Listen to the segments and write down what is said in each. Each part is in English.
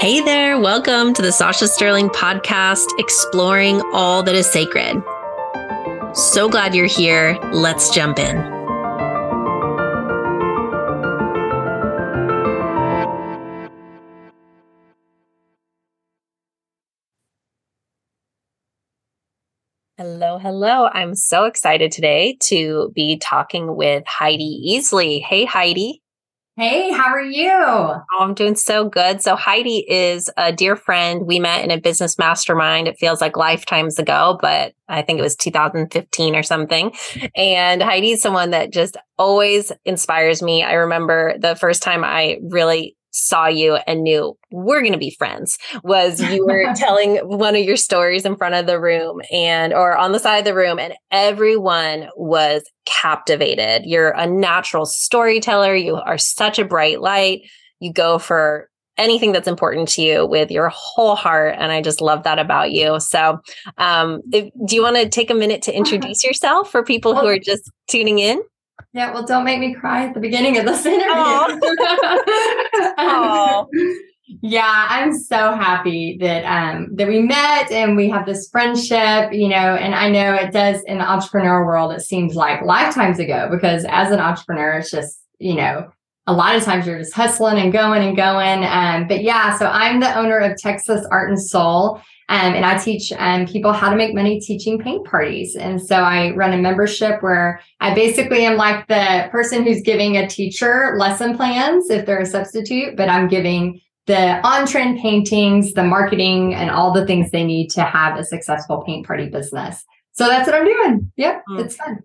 Hey there, welcome to the Sasha Sterling podcast, exploring all that is sacred. So glad you're here. Let's jump in. Hello, hello. I'm so excited today to be talking with Heidi Easley. Hey, Heidi. Hey, how are you? Oh, I'm doing so good. So, Heidi is a dear friend. We met in a business mastermind. It feels like lifetimes ago, but I think it was 2015 or something. And Heidi's someone that just always inspires me. I remember the first time I really saw you and knew we're going to be friends was you were telling one of your stories in front of the room and or on the side of the room and everyone was captivated. You're a natural storyteller. You are such a bright light. You go for anything that's important to you with your whole heart and i just love that about you. So um, if, do you want to take a minute to introduce yourself for people who are just tuning in yeah, well, don't make me cry at the beginning of this interview. yeah, I'm so happy that um that we met and we have this friendship, you know, and I know it does in the entrepreneur world, it seems like lifetimes ago because as an entrepreneur, it's just, you know, a lot of times you're just hustling and going and going. Um, but yeah, so I'm the owner of Texas Art and Soul. Um, and I teach um, people how to make money teaching paint parties. And so I run a membership where I basically am like the person who's giving a teacher lesson plans if they're a substitute, but I'm giving the on trend paintings, the marketing, and all the things they need to have a successful paint party business. So that's what I'm doing. Yep, mm. it's fun.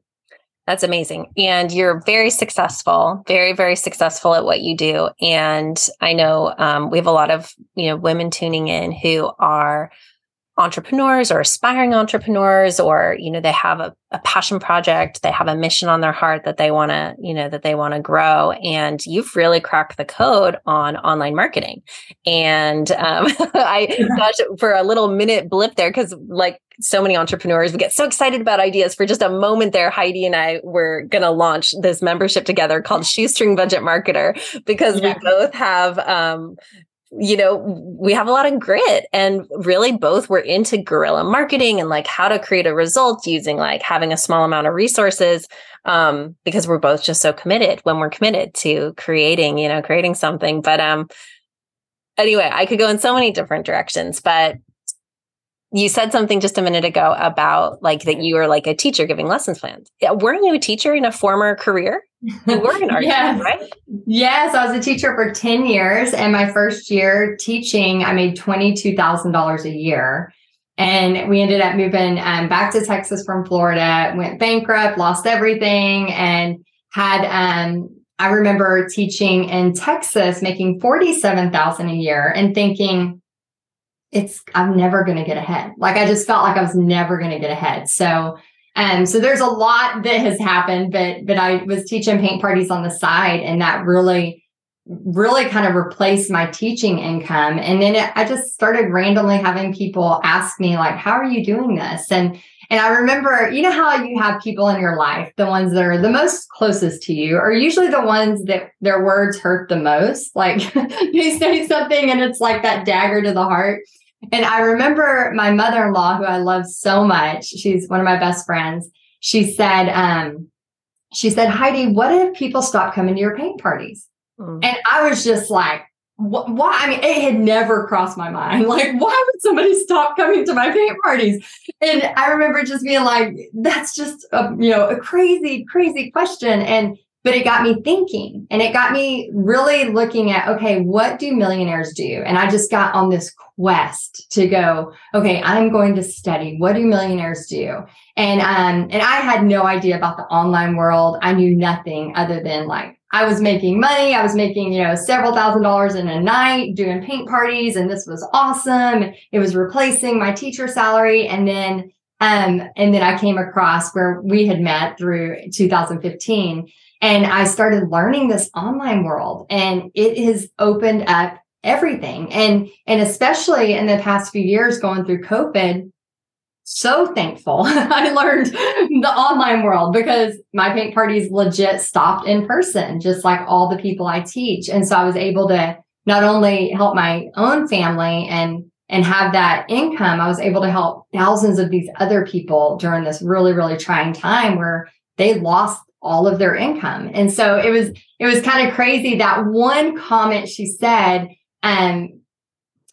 That's amazing. And you're very successful, very, very successful at what you do. And I know um, we have a lot of, you know, women tuning in who are entrepreneurs or aspiring entrepreneurs or you know they have a, a passion project they have a mission on their heart that they want to you know that they want to grow and you've really cracked the code on online marketing. And um, i gosh for a little minute blip there because like so many entrepreneurs we get so excited about ideas. For just a moment there heidi and i were going to launch this membership together called shoestring budget marketer because yeah. we both have um, you know, we have a lot of grit and really both were into guerrilla marketing and like how to create a result using like having a small amount of resources um because we're both just so committed when we're committed to creating, you know, creating something. But um anyway, I could go in so many different directions, but you said something just a minute ago about like that you were like a teacher giving lessons plans. Yeah, weren't you a teacher in a former career? You were an artist, yes. right? Yes, I was a teacher for 10 years. And my first year teaching, I made $22,000 a year. And we ended up moving um, back to Texas from Florida, went bankrupt, lost everything, and had um, I remember teaching in Texas, making 47,000 a year and thinking, it's I'm never going to get ahead. Like I just felt like I was never going to get ahead. So um so there's a lot that has happened, but but I was teaching paint parties on the side and that really really kind of replaced my teaching income and then it, I just started randomly having people ask me like how are you doing this? And and I remember, you know how you have people in your life, the ones that are the most closest to you are usually the ones that their words hurt the most. Like you say something and it's like that dagger to the heart. And I remember my mother in law, who I love so much, she's one of my best friends. She said, um, she said, Heidi, what if people stop coming to your paint parties? Mm. And I was just like, why? I mean, it had never crossed my mind. Like, why would somebody stop coming to my paint parties? And I remember just being like, that's just a, you know, a crazy, crazy question. And but it got me thinking and it got me really looking at okay what do millionaires do? And i just got on this quest to go okay i'm going to study. What do millionaires do? And um and i had no idea about the online world. I knew nothing other than like i was making money. I was making you know several thousand dollars in a night doing paint parties and this was awesome. It was replacing my teacher salary. And then um, and then I came across where we had met through 2015 and I started learning this online world and it has opened up everything. And, and especially in the past few years going through COVID, so thankful I learned the online world because my paint parties legit stopped in person, just like all the people I teach. And so I was able to not only help my own family and and have that income, I was able to help thousands of these other people during this really, really trying time where they lost all of their income. And so it was, it was kind of crazy that one comment she said, um,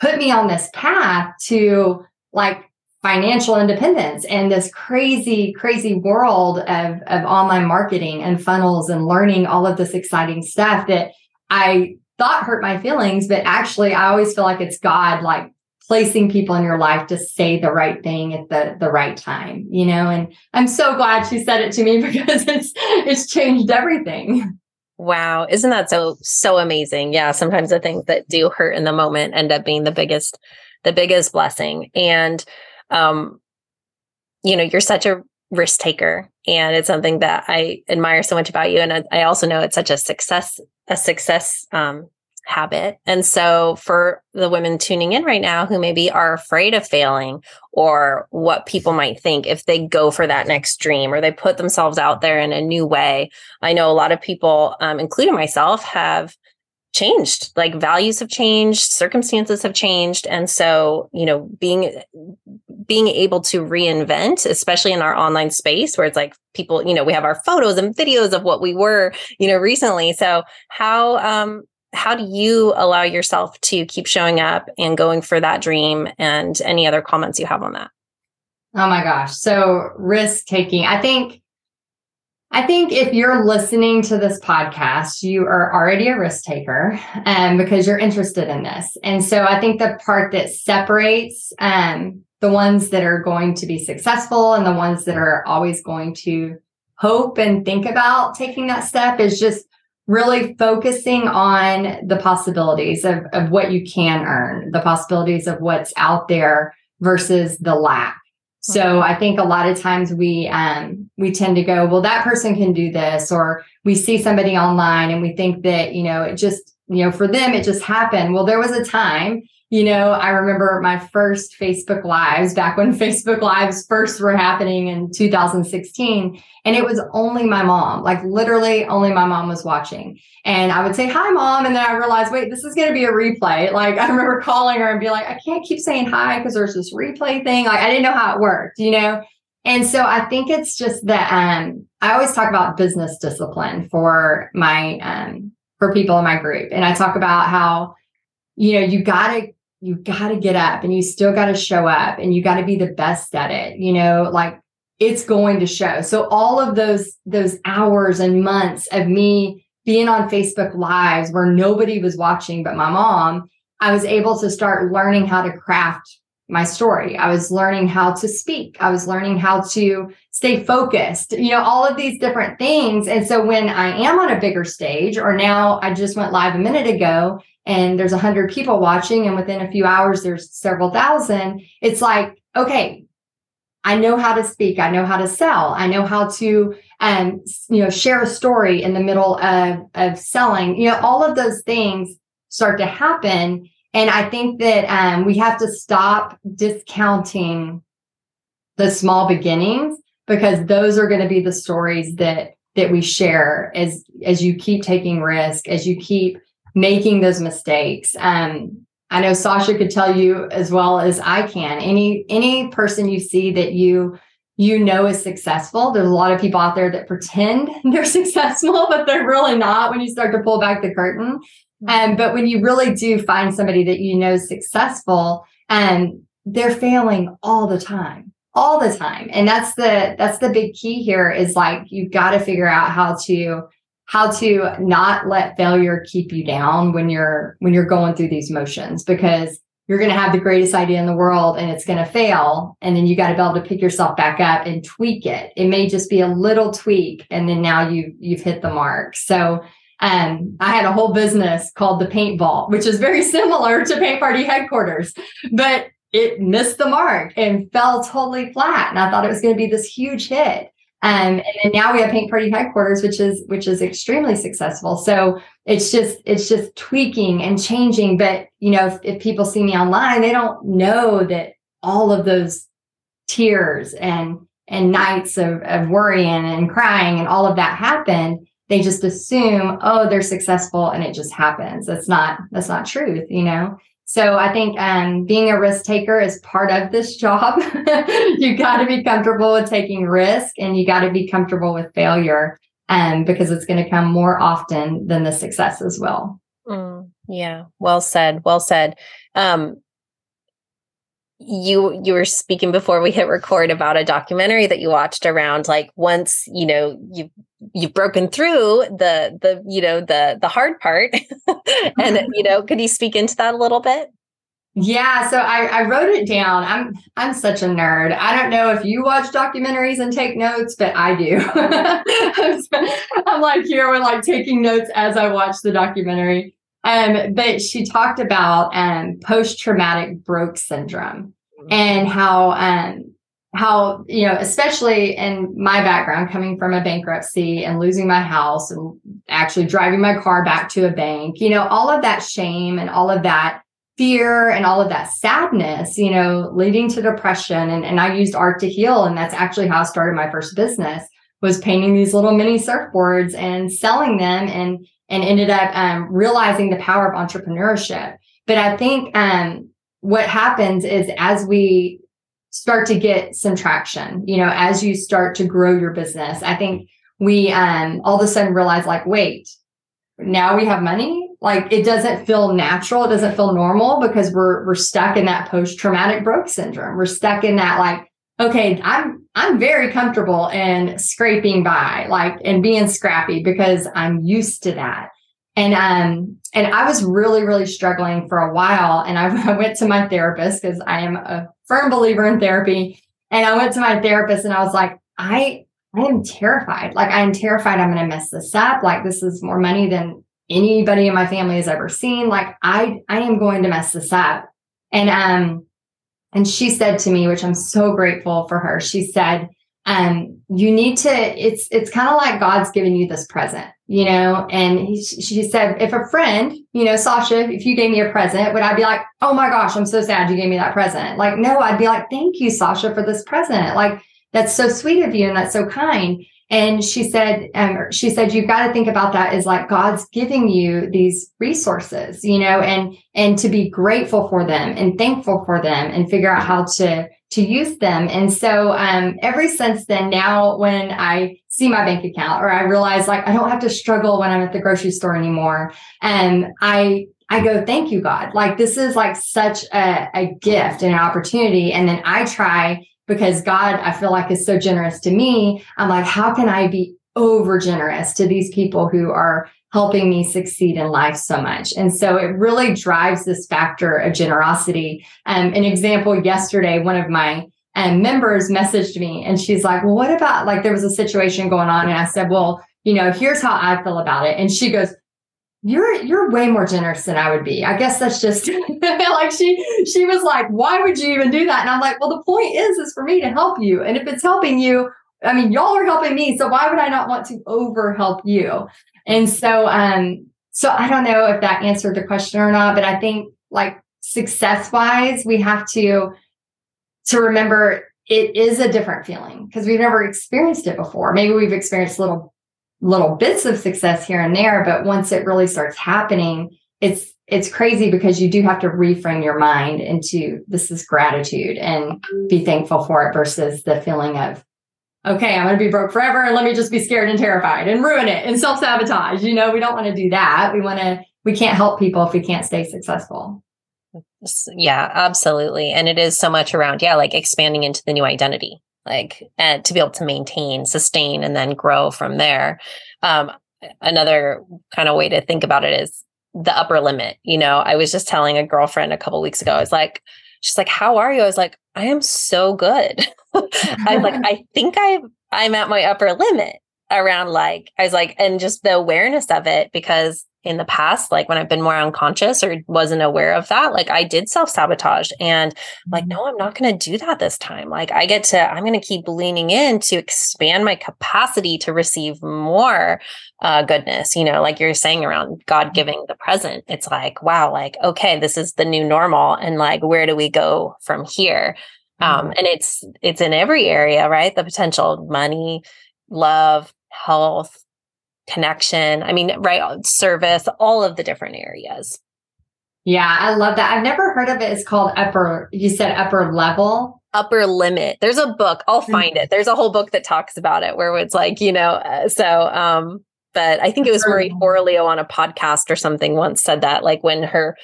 put me on this path to like financial independence and this crazy, crazy world of, of online marketing and funnels and learning all of this exciting stuff that I thought hurt my feelings, but actually I always feel like it's God like placing people in your life to say the right thing at the the right time you know? And i'm so glad she said it to me because it's it's changed everything. Wow. Isn't that so so amazing? Yeah. Sometimes the things that do hurt in the moment end up being the biggest the biggest blessing. And um you know you're such a risk taker and it's something that i admire so much about you. And i, I also know it's such a success a success um habit. And so for the women tuning in right now who maybe are afraid of failing or what people might think if they go for that next dream or they put themselves out there in a new way, I know a lot of people, um, including myself, have changed. Like values have changed circumstances have changed. And so you know being being able to reinvent especially in our online space where it's like people you know we have our photos and videos of what we were you know recently. So how um how do you allow yourself to keep showing up and going for that dream and any other comments you have on that? Oh my gosh. So risk taking i think i think if you're listening to this podcast you are already a risk taker um, because you're interested in this. And so i think the part that separates um, the ones that are going to be successful and the ones that are always going to hope and think about taking that step is just really focusing on the possibilities of, of what you can earn, the possibilities of what's out there versus the lack. So I think a lot of times we um, we tend to go, well, that person can do this, or we see somebody online and we think that you know it just you know for them it just happened. Well, there was a time you know, I remember my first Facebook Lives back when Facebook Lives first were happening in 2016. And it was only my mom, like literally only my mom was watching. And I would say, Hi, mom. And then I realized, wait, this is going to be a replay. Like I remember calling her and be like, I can't keep saying hi because there's this replay thing. Like I didn't know how it worked, you know? And so I think it's just that um, I always talk about business discipline for my um, for people in my group. And I talk about how, you know, you gotta you got to get up and you still got to show up and you got to be the best at it you know like it's going to show. So all of those those hours and months of me being on facebook lives where nobody was watching but my mom i was able to start learning how to craft my story. I was learning how to speak. I was learning how to stay focused you know all of these different things. And so when i am on a bigger stage or now i just went live a minute ago and there's a hundred people watching and within a few hours there's several thousand it's like okay i know how to speak. I know how to sell. I know how to um you know share a story in the middle of of selling. You know all of those things start to happen and i think that um, we have to stop discounting the small beginnings because those are going to be the stories that that we share as as you keep taking risk as you keep making those mistakes. Um, I know Sasha could tell you as well as I can. Any any person you see that you you know is successful. There's a lot of people out there that pretend they're successful, but they're really not when you start to pull back the curtain. Um, but when you really do find somebody that you know is successful, and um, they're failing all the time, all the time. And that's the that's the big key here is like you've got to figure out how to how to not let failure keep you down when you're when you're going through these motions because you're going to have the greatest idea in the world and it's going to fail and then you got to be able to pick yourself back up and tweak it it may just be a little tweak and then now you you've hit the mark so um, I had a whole business called the Paint Vault, which is very similar to Paint Party headquarters, but it missed the mark and fell totally flat. And I thought it was going to be this huge hit. Um, and then now we have Paint Party headquarters, which is which is extremely successful. So it's just it's just tweaking and changing. But you know, if, if people see me online, they don't know that all of those tears and and nights of, of worrying and crying and all of that happened they just assume, oh, they're successful and it just happens. That's not that's not truth, you know. So I think um, being a risk taker is part of this job. you got to be comfortable with taking risk, and you got to be comfortable with failure, um, because it's going to come more often than the success as well. Mm, yeah, well said. Well said. Um, you you were speaking before we hit record about a documentary that you watched around like once you know you you've broken through the the you know the the hard part and you know could you speak into that a little bit yeah, so I, I wrote it down. I'm I'm such a nerd. I don't know if you watch documentaries and take notes, but I do. I'm like here, we're like taking notes as I watch the documentary. Um, but she talked about um, post-traumatic broke syndrome and how um, how you know especially in my background coming from a bankruptcy and losing my house and actually driving my car back to a bank you know all of that shame and all of that fear and all of that sadness you know leading to depression and, and i used art to heal and that's actually how i started my first business was painting these little mini surfboards and selling them and and ended up um, realizing the power of entrepreneurship. But I think um, what happens is as we start to get some traction, you know, as you start to grow your business, I think we um, all of a sudden realize like, wait, now we have money. Like it doesn't feel natural. It doesn't feel normal because we're we're stuck in that post traumatic broke syndrome. We're stuck in that like okay, I'm I'm very comfortable in scraping by, like and being scrappy because I'm used to that. And um and I was really really struggling for a while and I, I went to my therapist because I am a firm believer in therapy and I went to my therapist and I was like I I am terrified. Like I am terrified I'm to mess this up. Like this is more money than anybody in my family has ever seen. Like I I am going to mess this up. And um and she said to me, which I'm so grateful for her, she said, um, you need to, it's, it's kind of like God's giving you this present, you know? And he, she said, if a friend, you know, Sasha, if you gave me a present, would I be like, oh my gosh, I'm so sad you gave me that present? Like, no, I'd be like, thank you, Sasha, for this present. Like, that's so sweet of you and that's so kind. And she said, um, she said, you've got to think about that as like God's giving you these resources, you know, and, and to be grateful for them and thankful for them and figure out how to, to use them. And so, um, ever since then, now when I see my bank account or I realize like I don't have to struggle when I'm at the grocery store anymore, and I, I go, thank you, God. Like this is like such a, a gift and an opportunity. And then I try because God, I feel like is so generous to me. I'm like, how can I be over generous to these people who are helping me succeed in life so much? And so it really drives this factor of generosity. Um, an example yesterday, one of my um, members messaged me and she's like, well, what about like there was a situation going on? And I said, well, you know, here's how I feel about it. And she goes, you're you're way more generous than I would be. I guess that's just like she she was like, why would you even do that? And I'm like, well, the point is is for me to help you. And if it's helping you, I mean, y'all are helping me. So why would I not want to over help you? And so um, so I don't know if that answered the question or not, but I think like success wise, we have to to remember it is a different feeling because we've never experienced it before. Maybe we've experienced little little bits of success here and there, but once it really starts happening, it's it's crazy because you do have to reframe your mind into this is gratitude and be thankful for it versus the feeling of okay, I'm going to be broke forever and let me just be scared and terrified and ruin it and self-sabotage. You know, we don't want to do that. We want to we can't help people if we can't stay successful. Yeah, absolutely. And it is so much around yeah, like expanding into the new identity like and to be able to maintain sustain and then grow from there um, another kind of way to think about it is the upper limit you know i was just telling a girlfriend a couple weeks ago i was like she's like how are you? I was like i am so good. I was like i think i i'm at my upper limit around like i was like and just the awareness of it because in the past, like when I've been more unconscious or wasn't aware of that, like I did self sabotage and like, mm-hmm. no, I'm not going to do that this time. Like I get to, I'm going to keep leaning in to expand my capacity to receive more uh, goodness, you know, like you're saying around God mm-hmm. giving the present. It's like, wow, like, okay, this is the new normal. And like, where do we go from here? Um, mm-hmm. and it's, it's in every area, right? The potential money, love, health, connection. I mean, right, service, all of the different areas. Yeah, I love that. I've never heard of it. It's called upper, you said upper level. Upper limit. There's a book. I'll mm-hmm. find it. There's a whole book that talks about it where it's like, you know, uh, so, um, but I think it was Marie Forleo on a podcast or something once said that, like when her,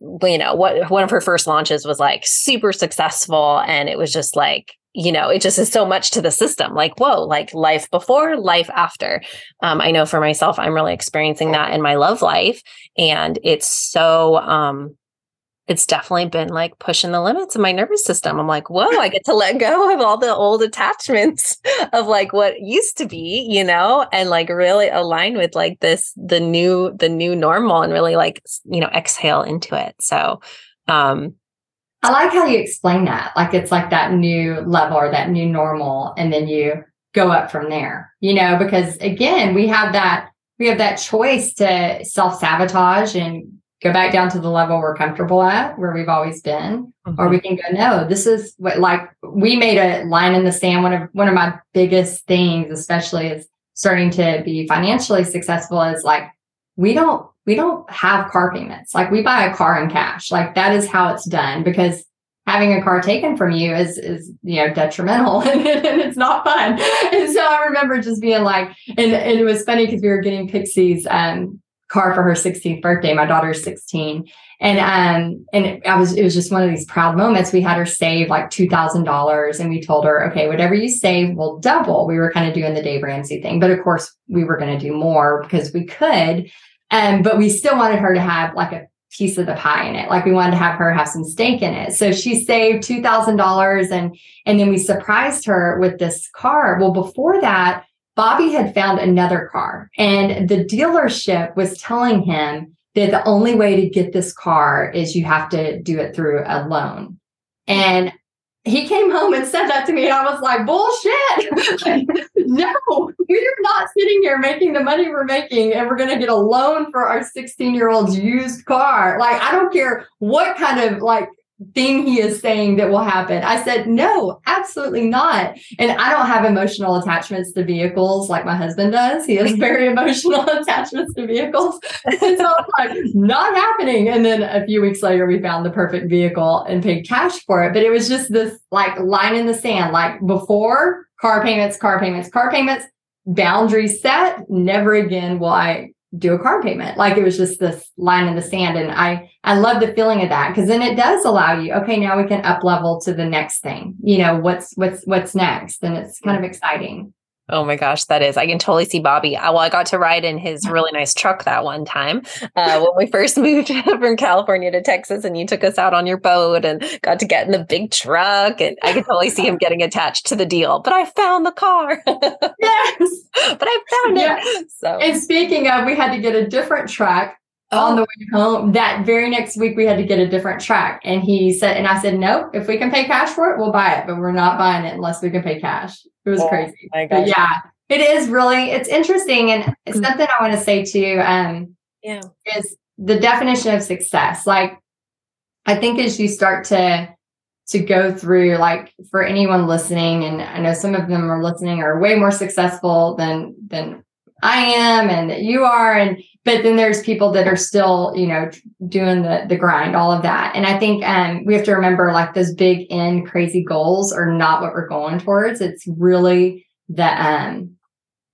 you know, what one of her first launches was like super successful, and it was just like you know, it just is so much to the system. Like, whoa, like life before, life after. Um, I know for myself, I'm really experiencing that in my love life. And it's so, um, it's definitely been like pushing the limits of my nervous system. I'm like, whoa, I get to let go of all the old attachments of like what used to be, you know, and like really align with like this, the new, the new normal and really like, you know, exhale into it. So, um, I like how you explain that. Like it's like that new level or that new normal, and then you go up from there, you know, because again, we have that we have that choice to self-sabotage and go back down to the level we're comfortable at where we've always been mm-hmm. or we can go no this is what like we made a line in the sand one of one of my biggest things especially is starting to be financially successful is like we don't we don't have car payments. Like we buy a car in cash. Like that is how it's done because having a car taken from you is is you know detrimental and, it's not fun. And so I remember just being like, and, and it was funny because we were getting Pixie's um, car for her 16th birthday. My daughter's 16. And um and I was it was just one of these proud moments. We had her save like two thousand dollars, and we told her, okay, whatever you save will double. We were kind of doing the Dave Ramsey thing, but of course we were going to do more because we could. Um, but we still wanted her to have like a piece of the pie in it. Like we wanted to have her have some stake in it. So she saved two thousand dollars and and then we surprised her with this car. Well, before that, Bobby had found another car and the dealership was telling him that the only way to get this car is you have to do it through a loan. And he came home and said that to me, and I was like, bullshit. no, we're not sitting here making the money we're making, and we're going to get a loan for our 16 year old's used car. Like, I don't care what kind of like thing he is saying that will happen. I said, no, absolutely not. And I don't have emotional attachments to vehicles like my husband does. He has very emotional attachments to vehicles. And so I'm like, not happening. And then a few weeks later, we found the perfect vehicle and paid cash for it. But it was just this like line in the sand, like before car payments, car payments, car payments, boundary set. Never again will I do a car payment. Like it was just this line in the sand. And I, I love the feeling of that because then it does allow you, okay, now we can up level to the next thing. You know, what's, what's, what's next. And it's kind of exciting. Oh my gosh, that is. I can totally see Bobby. Well, I got to ride in his really nice truck that one time uh, when we first moved from California to Texas, and you took us out on your boat and got to get in the big truck. And I could totally see him getting attached to the deal. But I found the car. yes. But I found it. So, and speaking of, we had to get a different truck Oh. on the way home. That very next week, we had to get a different track. And he said, and I said, no, if we can pay cash for it, we'll buy it, but we're not buying it unless we can pay cash. It was oh, crazy. But yeah, it is really, it's interesting. And it's mm-hmm. something I want to say too. Um, yeah, is the definition of success. Like, I think as you start to, to go through like for anyone listening and i know some of them are listening are way more successful than than i am and you are and but then there's people that are still you know doing the the grind all of that. And i think um we have to remember like those big end crazy goals are not what we're going towards. It's really the um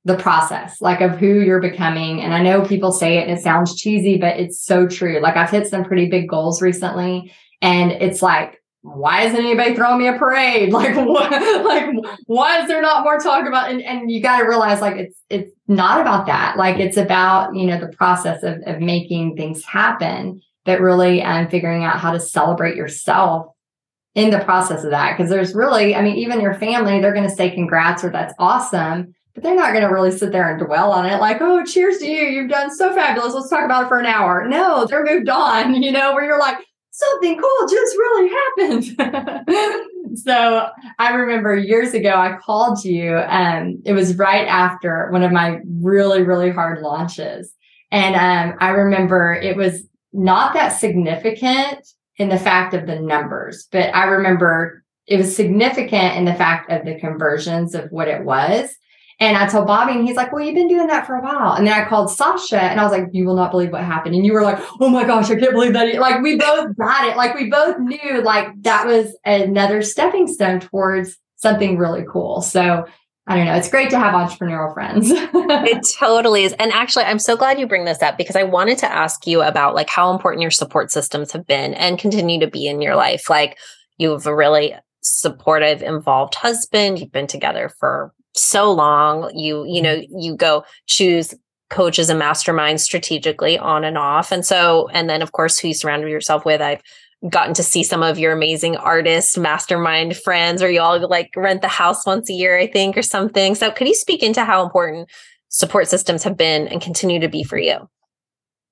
the process like of who you're becoming. And i know people say it and it sounds cheesy but it's so true. Like i've hit some pretty big goals recently and it's like why isn't anybody throwing me a parade? Like, what, like, why is there not more talk about? And, and you got to realize, like, it's it's not about that. Like, it's about you know the process of of making things happen. But really, um, figuring out how to celebrate yourself in the process of that. Because there's really, I mean, even your family, they're going to say congrats or that's awesome, but they're not going to really sit there and dwell on it. Like, oh, cheers to you, you've done so fabulous. Let's talk about it for an hour. No, they're moved on. You know, where you're like something cool just really happened. so I remember years ago, I called you and it was right after one of my really, really hard launches. And um, I remember it was not that significant in the fact of the numbers, but I remember it was significant in the fact of the conversions of what it was. And I told Bobby, and he's like, Well, you've been doing that for a while. And then I called Sasha and I was like, You will not believe what happened. And you were like, Oh my gosh, I can't believe that. Like, we both got it. Like, we both knew like that was another stepping stone towards something really cool. So I don't know. It's great to have entrepreneurial friends. it totally is. And actually, I'm so glad you bring this up because I wanted to ask you about like how important your support systems have been and continue to be in your life. Like you have a really supportive, involved husband. You've been together for so long. You, you know, you go choose coaches and masterminds strategically on and off. And so, and then of course, who you surround yourself with. I've gotten to see some of your amazing artist mastermind friends or you all like rent the house once a year i think or something so could you speak into how important support systems have been and continue to be for you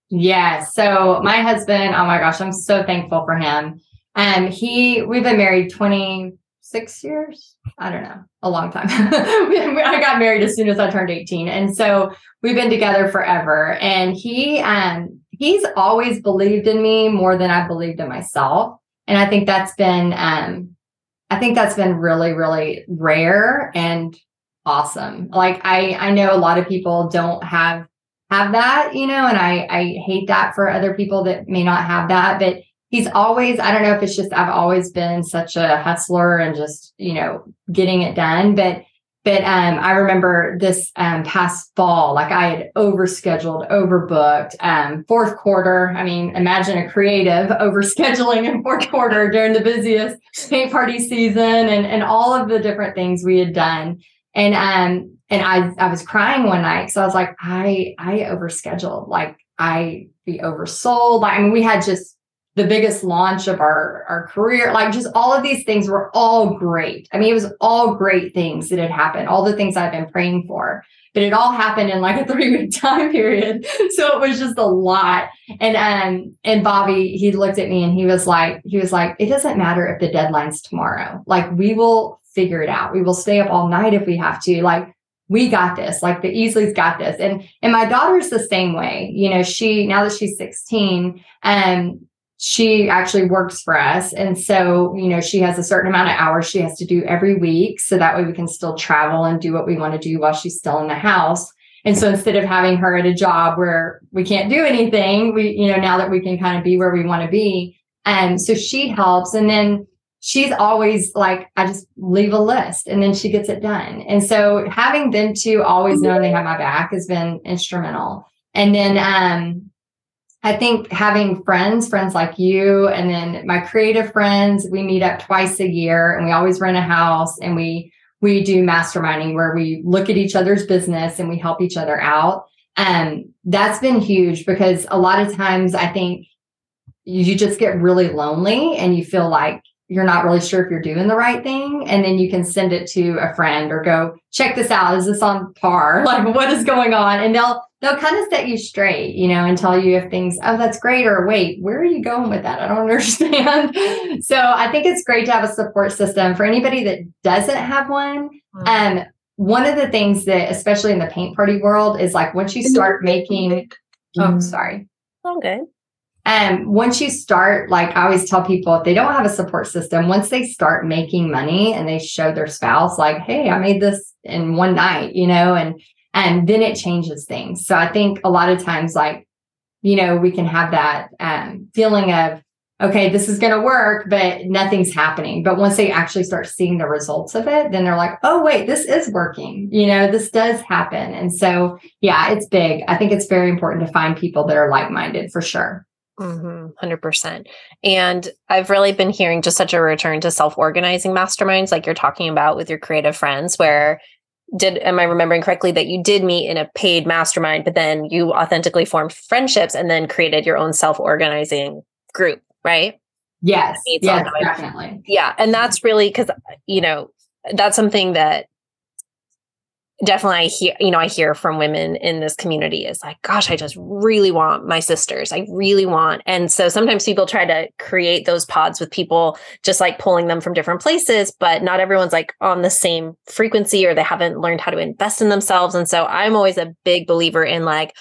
yeah so my husband oh my gosh i'm so thankful for him um he we've been married 26 years i don't know a long time i got married as soon as i turned 18 and so we've been together forever and he um he's always believed in me more than I believed in myself. And I think that's been, um, I think that's been really, really rare and awesome. Like I, I know a lot of people don't have, have that, you know, and I, I hate that for other people that may not have that, but he's always, I don't know if it's just, I've always been such a hustler and just, you know, getting it done, but but um, I remember this um, past fall, like I had overscheduled, overbooked. Um, fourth quarter, I mean, imagine a creative overscheduling in fourth quarter during the busiest paint party season and, and all of the different things we had done. And um, and I I was crying one night. So I was like, I I overscheduled. Like I be oversold. I mean, we had just the biggest launch of our our career. Like just all of these things were all great. I mean it was all great things that had happened all the things i've been praying for but it all happened in like a three week time period. So it was just a lot. And um and bobby he looked at me and he was like he was like it doesn't matter if the deadline's tomorrow. Like we will figure it out. We will stay up all night if we have to. Like we got this. Like the Easleys got this. And and my daughter's the same way. You know she now that she's 16 um she actually works for us. And so, you know, she has a certain amount of hours she has to do every week. So that way we can still travel and do what we want to do while she's still in the house. And so instead of having her at a job where we can't do anything, we, you know, now that we can kind of be where we want to be. And so she helps. And then she's always like, I just leave a list and then she gets it done. And so having them two always knowing they have my back has been instrumental. And then, um, I think having friends, friends like you, and then my creative friends, we meet up twice a year and we always rent a house and we we do masterminding where we look at each other's business and we help each other out. And that's been huge because a lot of times I think you just get really lonely and you feel like you're not really sure if you're doing the right thing. And then you can send it to a friend or go, check this out. Is this on par? Like what is going on? And they'll they'll kind of set you straight, you know, and tell you if things, oh, that's great, or wait, where are you going with that? I don't understand. so I think it's great to have a support system for anybody that doesn't have one. Mm-hmm. Um, one of the things that, especially in the paint party world, is like once you start making, oh, mm-hmm. sorry. Okay. Um, once you start, like I always tell people, if they don't have a support system, once they start making money and they show their spouse, like, hey, I made this in one night, you know, and and then it changes things. So I think a lot of times, like, you know, we can have that um, feeling of, okay, this is going to work, but nothing's happening. But once they actually start seeing the results of it, then they're like, oh, wait, this is working. You know, this does happen. And so, yeah, it's big. I think it's very important to find people that are like minded for sure. Mm-hmm, 100%. And I've really been hearing just such a return to self organizing masterminds, like you're talking about with your creative friends, where did am I remembering correctly that you did meet in a paid mastermind, but then you authentically formed friendships and then created your own self-organizing group, right? Yes. Yes, definitely. Yeah. And that's really because you know, that's something that definitely I hear, you know, I hear from women in this community is like, gosh, I just really want my sisters. I really want. And so sometimes people try to create those pods with people, just like pulling them from different places, but not everyone's like on the same frequency or they haven't learned how to invest in themselves. And so I'm always a big believer in like,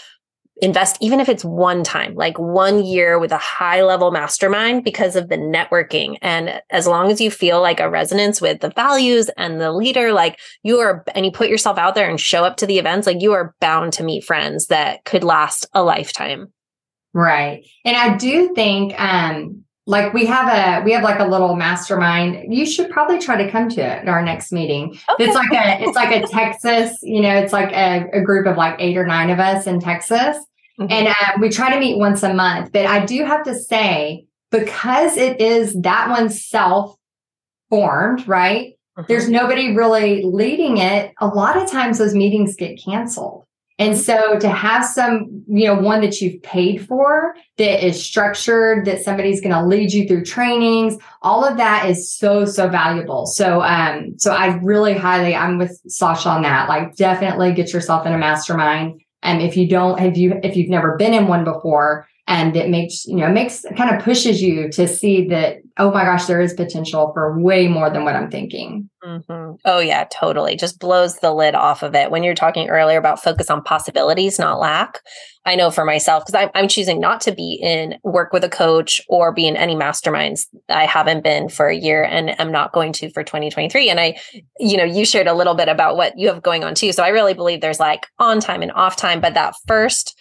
invest even if it's one time like one year with a high level mastermind because of the networking. And as long as you feel like a resonance with the values and the leader like you are and you put yourself out there and show up to the events like you are bound to meet friends that could last a lifetime. Right. And i do think um like we have a we have like a little mastermind. You should probably try to come to it at our next meeting. Okay. it's like a it's like a texas you know it's like a, a, group of like eight or nine of us in texas mm-hmm. and uh, we try to meet once a month but i do have to say because it is that one self formed right mm-hmm. there's nobody really leading it a lot of times those meetings get canceled and so to have some, you know, one that you've paid for that is structured, that somebody's going to lead you through trainings, all of that is so, so valuable. So, um, so I really highly, I'm with Sasha on that. Like definitely get yourself in a mastermind. And if you don't, have you, if you've never been in one before, and it makes you know it makes kind of pushes you to see that oh my gosh there is potential for way more than what i'm thinking. Mm-hmm. oh yeah totally. Just blows the lid off of it. When you're talking earlier about focus on possibilities not lack i know for myself because I'm, I'm choosing not to be in work with a coach or be in any masterminds i haven't been for a year and i'm not going to for 2023 and i you know you shared a little bit about what you have going on too. So i really believe there's like on time and off time but that first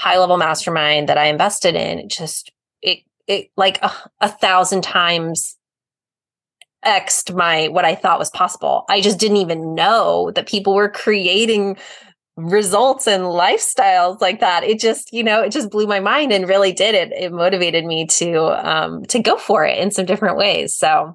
high level mastermind that I invested in, just it it like a, a thousand times xed my what I thought was possible. I just didn't even know that people were creating results and lifestyles like that. It just, you know, it just blew my mind and really did it. It motivated me to um to go for it in some different ways. So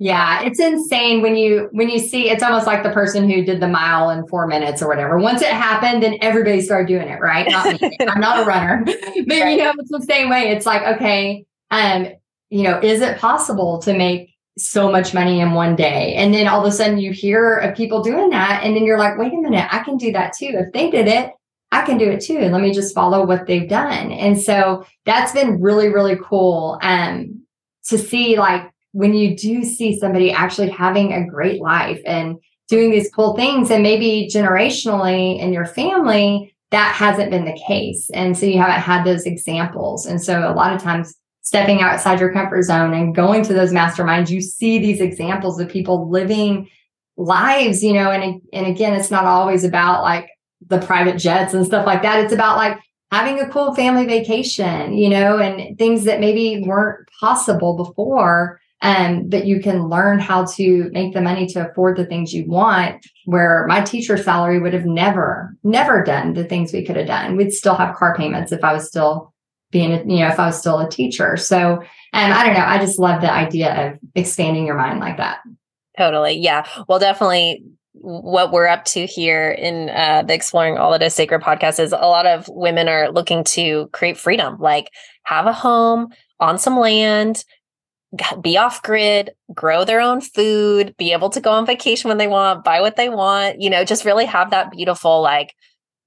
yeah, it's insane when you when you see it's almost like the person who did the mile in four minutes or whatever. Once it happened, then everybody started doing it, right? Not me. I'm not a runner. but right. you know, it's the same way. It's like, okay, um, you know, is it possible to make so much money in one day? And then all of a sudden you hear of people doing that, and then you're like, wait a minute, I can do that too. If they did it, I can do it too. Let me just follow what they've done. And so that's been really, really cool. Um, to see like when you do see somebody actually having a great life and doing these cool things and maybe generationally in your family that hasn't been the case. And so you haven't had those examples. And so a lot of times stepping outside your comfort zone and going to those masterminds you see these examples of people living lives you know and and again it's not always about like the private jets and stuff like that. It's about like having a cool family vacation you know and things that maybe weren't possible before um, but you can learn how to make the money to afford the things you want. Where my teacher salary would have never, never done the things we could have done. We'd still have car payments if I was still being, a, you know, if I was still a teacher. So, and I don't know, I just love the idea of expanding your mind like that. Totally. Yeah. Well, definitely what we're up to here in uh, the Exploring All That Is Sacred podcast is a lot of women are looking to create freedom, like have a home on some land, be off grid, grow their own food, be able to go on vacation when they want, buy what they want, you know, just really have that beautiful like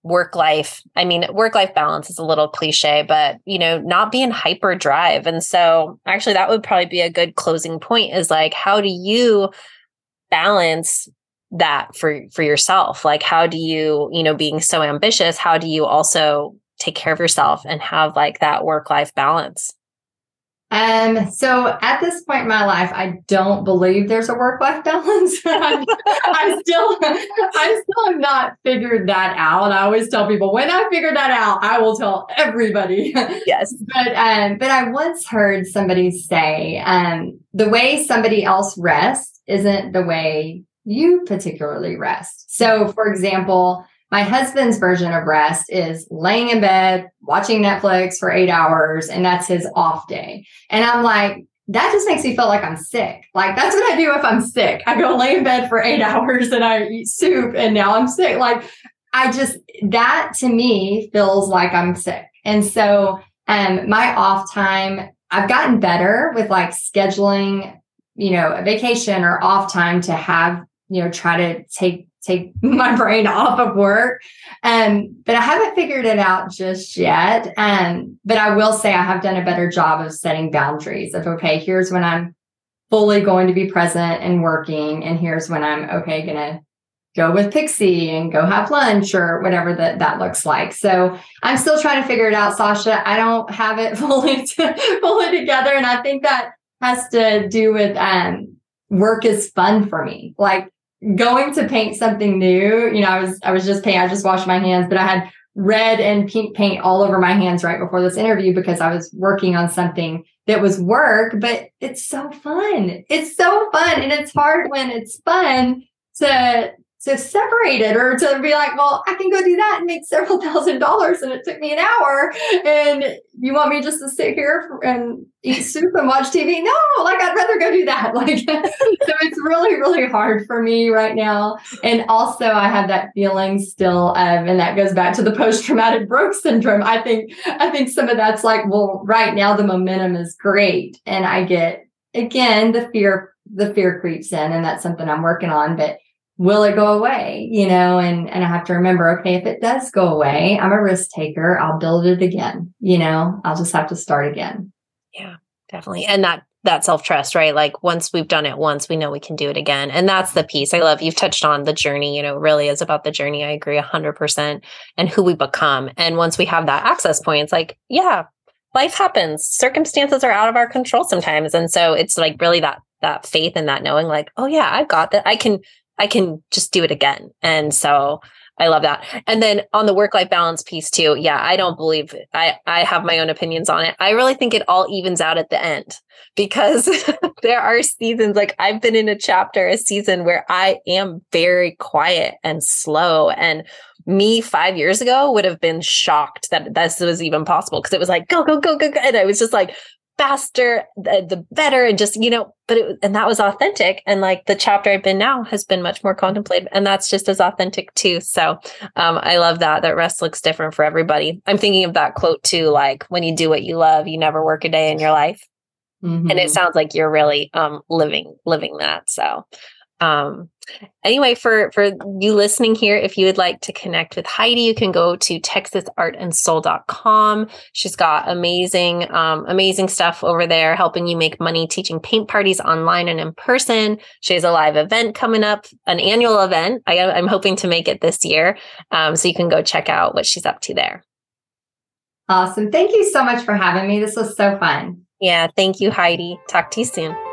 work life. I mean, work life balance is a little cliche, but you know, not being hyper drive. And so actually that would probably be a good closing point is like how do you balance that for for yourself? Like how do you, you know, being so ambitious, how do you also take care of yourself and have like that work life balance? Um, so at this point in my life, I don't believe there's a work-life balance. I'm, I'm, still, I still have not figured that out. I always tell people when I figure that out, I will tell everybody. Yes. but um, but I once heard somebody say, um, the way somebody else rests isn't the way you particularly rest. So for example, my husband's version of rest is laying in bed, watching Netflix for eight hours, and that's his off day. And I'm like, that just makes me feel like I'm sick. Like that's what I do if I'm sick. I go lay in bed for eight hours and I eat soup and now I'm sick. Like I just that to me feels like I'm sick. And so um my off time, I've gotten better with like scheduling, you know, a vacation or off time to have, you know, try to take take my brain off of work. Um, but I haven't figured it out just yet. Um, but I will say I have done a better job of setting boundaries of okay, here's when I'm fully going to be present and working, and here's when I'm okay, gonna go with Pixie and go have lunch or whatever that that looks like. So I'm still trying to figure it out, Sasha. I don't have it fully to, fully together, and I think that has to do with um, work is fun for me. Like going to paint something new. You know, I was I was just painting. I just washed my hands, but I had red and pink paint all over my hands right before this interview because I was working on something that was work, but it's so fun. It's so fun. And it's hard when it's fun to to separate it or to be like, well, I can go do that and make several thousand dollars and it took me an hour. And you want me just to sit here and eat soup and watch TV? No, like I'd rather go do that. Like, so it's really, really hard for me right now. And also, I have that feeling still of, and that goes back to the post traumatic growth syndrome. I think, I think some of that's like, well, right now the momentum is great. And I get, again, the fear, the fear creeps in. And that's something I'm working on. But will it go away you know? And and i have to remember okay if it does go away i'm a risk taker. I'll build it again you know? I'll just have to start again. Yeah definitely. And that that self trust right? Like once we've done it once we know we can do it again. And that's the piece i love. You've touched on the journey you know really is about the journey. I agree 100% and who we become. And once we have that access point it's like yeah life happens. Circumstances are out of our control sometimes. And so it's like really that that faith and that knowing like oh yeah i've got that. I can I can just do it again. And so I love that. And then on the work life balance piece too. Yeah, I don't believe I I have my own opinions on it. I really think it all evens out at the end because there are seasons like I've been in a chapter a season where I am very quiet and slow and me 5 years ago would have been shocked that this was even possible because it was like go go go go go and I was just like faster, the, the better, and just, you know, but it, and that was authentic. And like the chapter I've been now has been much more contemplative, and that's just as authentic too. So um, I love that, that rest looks different for everybody. I'm thinking of that quote too, like when you do what you love, you never work a day in your life. Mm-hmm. And it mm-hmm. sounds like you're really um, living, living that. So um anyway for for you listening here if you would like to connect with heidi you can go to texasartandsoul.com she's got amazing um amazing stuff over there helping you make money teaching paint parties online and in person. She has a live event coming up an annual event. I, i'm hoping to make it this year. Um, so you can go check out what she's up to there. Awesome. Thank you so much for having me. This was so fun. Yeah thank you heidi. Talk to you soon